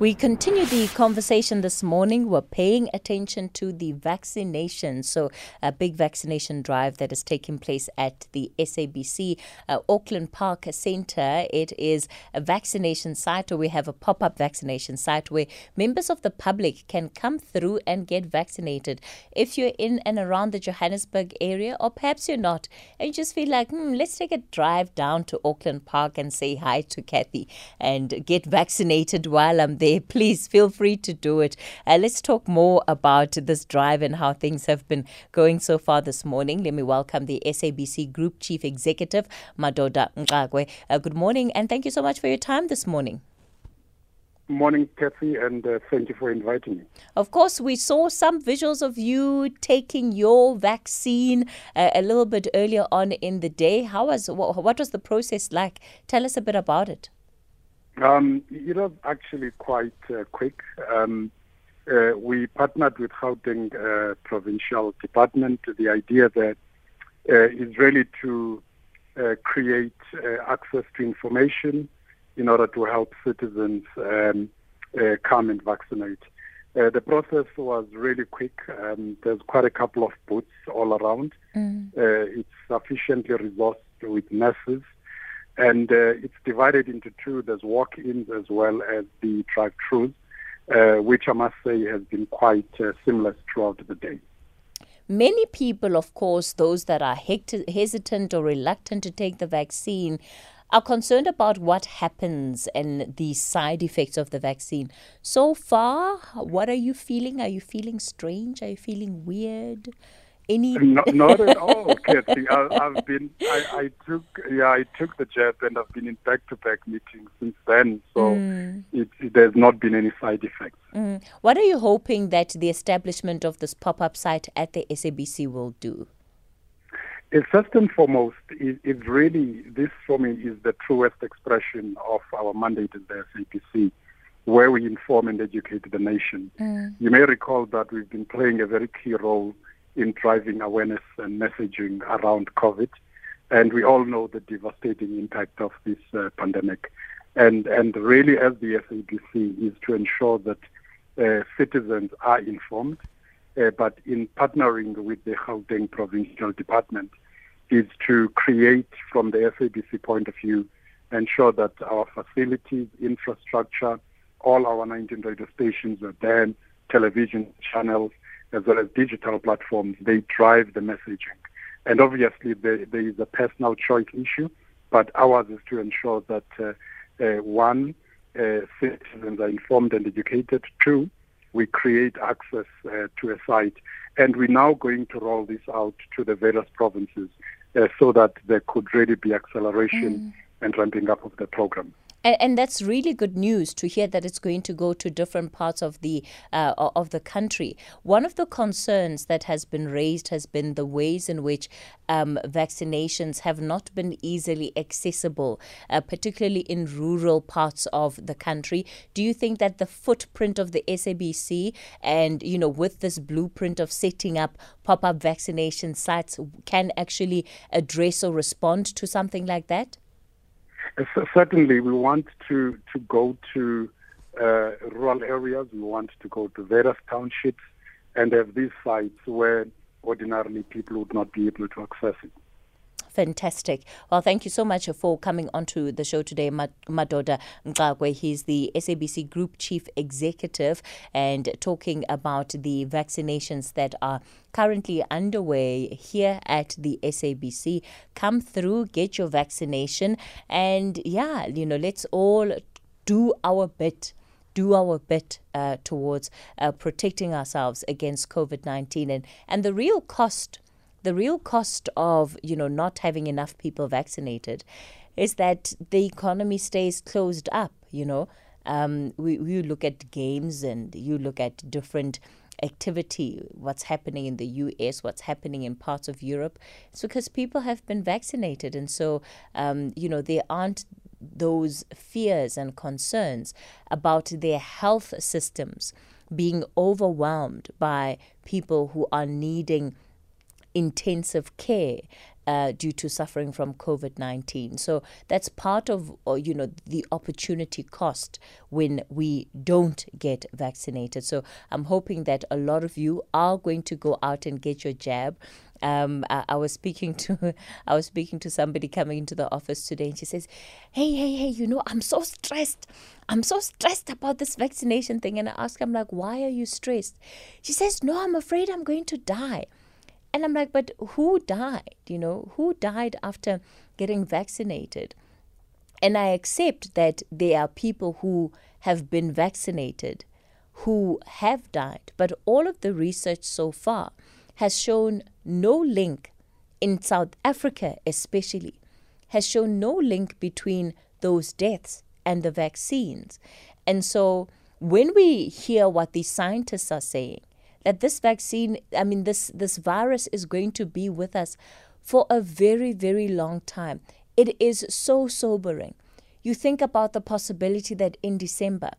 We continue the conversation this morning. We're paying attention to the vaccination. So, a big vaccination drive that is taking place at the SABC uh, Auckland Park Centre. It is a vaccination site, or we have a pop up vaccination site where members of the public can come through and get vaccinated. If you're in and around the Johannesburg area, or perhaps you're not, and you just feel like, hmm, let's take a drive down to Auckland Park and say hi to Kathy and get vaccinated while I'm there there, please feel free to do it. Uh, let's talk more about this drive and how things have been going so far this morning. Let me welcome the SABC Group Chief Executive, Madoda Mxakwe. Uh, good morning, and thank you so much for your time this morning. Morning, Kathy, and uh, thank you for inviting me. Of course, we saw some visuals of you taking your vaccine uh, a little bit earlier on in the day. How was what was the process like? Tell us a bit about it. Um, it was actually quite uh, quick. Um, uh, we partnered with Gauteng uh, Provincial Department. The idea that uh, is really to uh, create uh, access to information in order to help citizens um, come and vaccinate. the process was really quick. Um, there's quite a couple of booths all around. Mm. it's sufficiently resourced with nurses and uh, it's divided into two. There's walk-ins as well as the drive-throughs, uh, which I must say has been quite uh, seamless throughout the day. Many people, of course, those that are hesitant or reluctant to take the vaccine, are concerned about what happens and the side effects of the vaccine. So far, what are you feeling? Are you feeling strange? Are you feeling weird? Any? not, not at all, Kathy. I, have been, I, I, took, yeah, I took the jab, and I've been in back-to-back meetings since then. So mm. it, it, there's not been any side effects. Mm. What are you hoping that the establishment of this pop-up site at the SABC will do? first and foremost, it, it really this for me is the truest expression of our mandate at the SABC where we inform and educate the nation. Mm. You may recall that we've been playing a very key role in driving awareness and messaging around COVID. And we all know the devastating impact of this uh, pandemic. And, and really, as the SABC, is to ensure that uh, citizens are informed, uh, but in partnering with the Gauteng Provincial Department, is to create, from the SABC point of view, ensure that our facilities, infrastructure, all our 19 radio stations are there, television channels, as well as digital platforms, they drive the messaging. And obviously, there, there is a personal choice issue, but ours is to ensure that uh, uh, one, uh, citizens are informed and educated. Two, we create access uh, to a site, and we're now going to roll this out to the various provinces uh, so that there could really be acceleration mm. And ramping up of the program. And, and, that's really good news to hear that it's going to go to different parts of the uh, of the country. One of the concerns that has been raised has been the ways in which um, vaccinations have not been easily accessible, uh, particularly in rural parts of the country. Do you think that the footprint of the SABC and you know with this blueprint of setting up pop-up vaccination sites can actually address or respond to something like that? Certainly, we want to, to go to uh, rural areas, we want to go to various townships and have these sites where ordinarily people would not be able to access it. Fantastic. Well, thank you so much for coming onto the show today, Madoda Mxakwe. He's the SABC Group Chief Executive and talking about the vaccinations that are currently underway here at the SABC. Come through, get your vaccination, and yeah, you know, let's all do our bit do our bit uh, towards uh, protecting ourselves against COVID 19 and, and the real cost the real cost of you know not having enough people vaccinated is that the economy stays closed up. You know, um, we we look at games and you look at different activity, what's happening in the US, what's happening in parts of Europe. It's because people have been vaccinated, and so um, you know there aren't those fears and concerns about their health systems being overwhelmed by people who are needing intensive care uh, due to suffering from COVID 19. So that's part of, uh, you know, the opportunity cost when we don't get vaccinated. So I'm hoping that a lot of you are going to go out and get your jab. Um, I, I, was speaking to I was speaking to somebody coming into the office today, and she says, "Hey, hey, hey, you know, I'm so stressed. I'm so stressed about this vaccination thing." And I ask, "I'm like, why are you stressed?" She says, "No, I'm afraid I'm going to die." And I'm like, "But who died? You know, who died after getting vaccinated?" And I accept that there are people who have been vaccinated who have died, but all of the research so far has shown no link, in South Africa especially, has shown no link between those deaths and the vaccines. And so when we hear what the scientists are saying, that this vaccine, I mean, this, this virus is going to be with us for a very, very long time. It is so sobering. You think about the possibility that in December,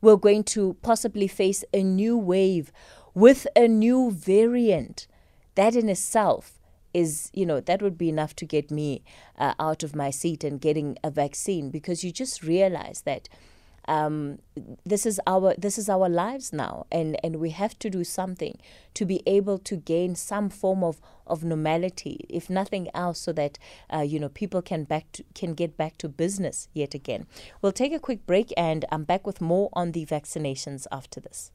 we're going to possibly face a new wave with a new variant. That in itself is, you know, that would be enough to get me uh, out of my seat and getting a vaccine because you just realize that um, this is our this is our lives now, and and we have to do something to be able to gain some form of of normality, if nothing else, so that uh, you know people can back to, can get back to business yet again. We'll take a quick break, and I'm back with more on the vaccinations after this.